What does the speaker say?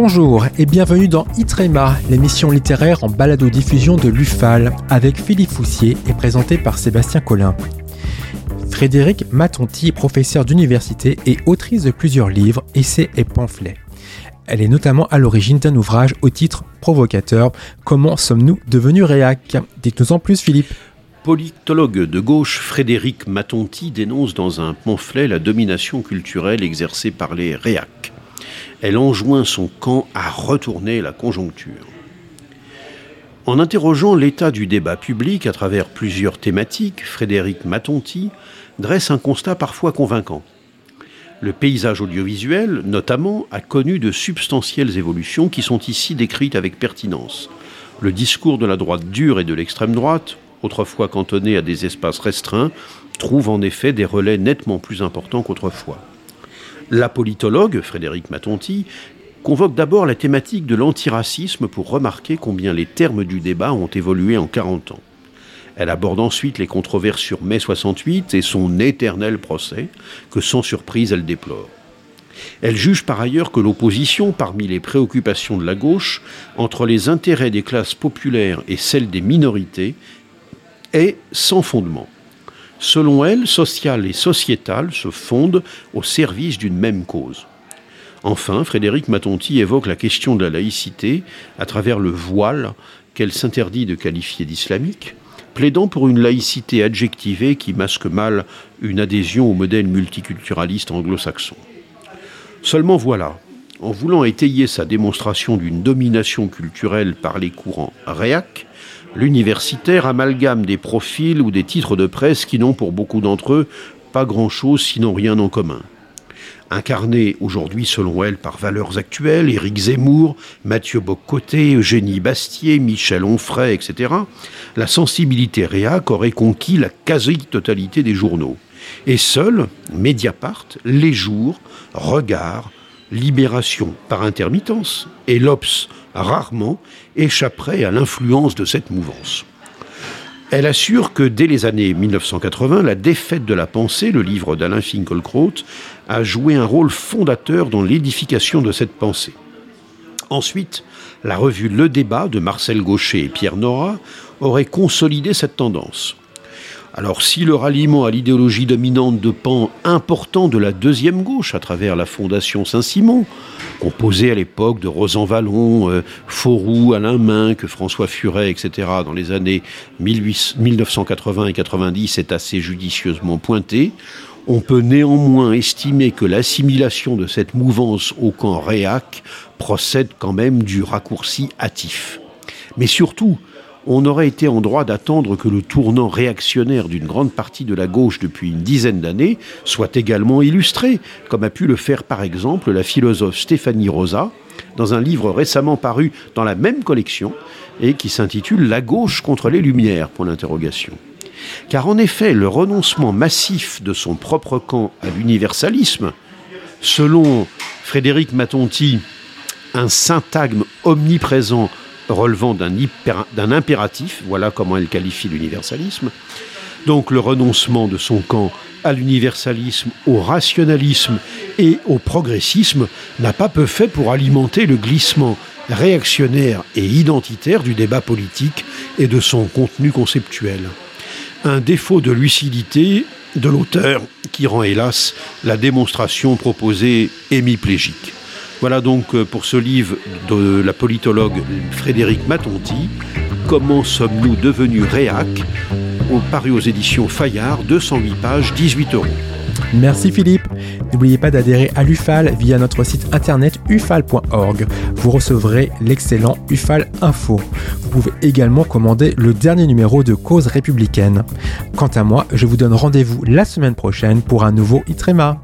Bonjour et bienvenue dans Itrema, l'émission littéraire en balado-diffusion de l'UFAL avec Philippe Foussier et présenté par Sébastien Collin. Frédéric Matonti est professeur d'université et autrice de plusieurs livres, essais et pamphlets. Elle est notamment à l'origine d'un ouvrage au titre provocateur Comment sommes-nous devenus réac? Dites-nous en plus Philippe. Politologue de gauche, Frédéric Matonti dénonce dans un pamphlet la domination culturelle exercée par les réacs elle enjoint son camp à retourner la conjoncture. En interrogeant l'état du débat public à travers plusieurs thématiques, Frédéric Matonti dresse un constat parfois convaincant. Le paysage audiovisuel, notamment, a connu de substantielles évolutions qui sont ici décrites avec pertinence. Le discours de la droite dure et de l'extrême droite, autrefois cantonné à des espaces restreints, trouve en effet des relais nettement plus importants qu'autrefois. La politologue, Frédéric Matonti, convoque d'abord la thématique de l'antiracisme pour remarquer combien les termes du débat ont évolué en 40 ans. Elle aborde ensuite les controverses sur mai 68 et son éternel procès, que sans surprise elle déplore. Elle juge par ailleurs que l'opposition parmi les préoccupations de la gauche entre les intérêts des classes populaires et celles des minorités est sans fondement selon elle, sociale et sociétale se fondent au service d'une même cause. Enfin, Frédéric Matonti évoque la question de la laïcité à travers le voile qu'elle s'interdit de qualifier d'islamique, plaidant pour une laïcité adjectivée qui masque mal une adhésion au modèle multiculturaliste anglo-saxon. Seulement voilà, en voulant étayer sa démonstration d'une domination culturelle par les courants réac, l'universitaire amalgame des profils ou des titres de presse qui n'ont pour beaucoup d'entre eux pas grand-chose sinon rien en commun. Incarné aujourd'hui, selon elle, par valeurs actuelles, Éric Zemmour, Mathieu Boccoté, Eugénie Bastier, Michel Onfray, etc., la sensibilité réac aurait conquis la quasi-totalité des journaux. Et seuls, Mediapart, Les Jours, Regard, Libération par intermittence et l'Obs rarement échapperait à l'influence de cette mouvance. Elle assure que dès les années 1980, La défaite de la pensée, le livre d'Alain Finkielkraut, a joué un rôle fondateur dans l'édification de cette pensée. Ensuite, la revue Le Débat de Marcel Gaucher et Pierre Nora aurait consolidé cette tendance. Alors si le ralliement à l'idéologie dominante de pans important de la deuxième gauche à travers la Fondation Saint-Simon, composée à l'époque de Rosan Vallon, euh, Fauroux, Alain Minck, François Furet, etc., dans les années 1980 et 90 est assez judicieusement pointé, on peut néanmoins estimer que l'assimilation de cette mouvance au camp réac procède quand même du raccourci hâtif. Mais surtout, on aurait été en droit d'attendre que le tournant réactionnaire d'une grande partie de la gauche depuis une dizaine d'années soit également illustré, comme a pu le faire par exemple la philosophe Stéphanie Rosa dans un livre récemment paru dans la même collection et qui s'intitule La gauche contre les Lumières pour l'interrogation. Car en effet, le renoncement massif de son propre camp à l'universalisme, selon Frédéric Matonti, un syntagme omniprésent relevant d'un impératif, voilà comment elle qualifie l'universalisme. Donc le renoncement de son camp à l'universalisme, au rationalisme et au progressisme n'a pas peu fait pour alimenter le glissement réactionnaire et identitaire du débat politique et de son contenu conceptuel. Un défaut de lucidité de l'auteur qui rend hélas la démonstration proposée hémiplégique. Voilà donc euh, pour ce livre de la politologue Frédéric Matonti, Comment sommes-nous devenus réac paru aux éditions Fayard, 208 pages, 18 euros. Merci Philippe. N'oubliez pas d'adhérer à l'UFAL via notre site internet ufal.org. Vous recevrez l'excellent UFAL Info. Vous pouvez également commander le dernier numéro de Cause républicaine. Quant à moi, je vous donne rendez-vous la semaine prochaine pour un nouveau Itrema.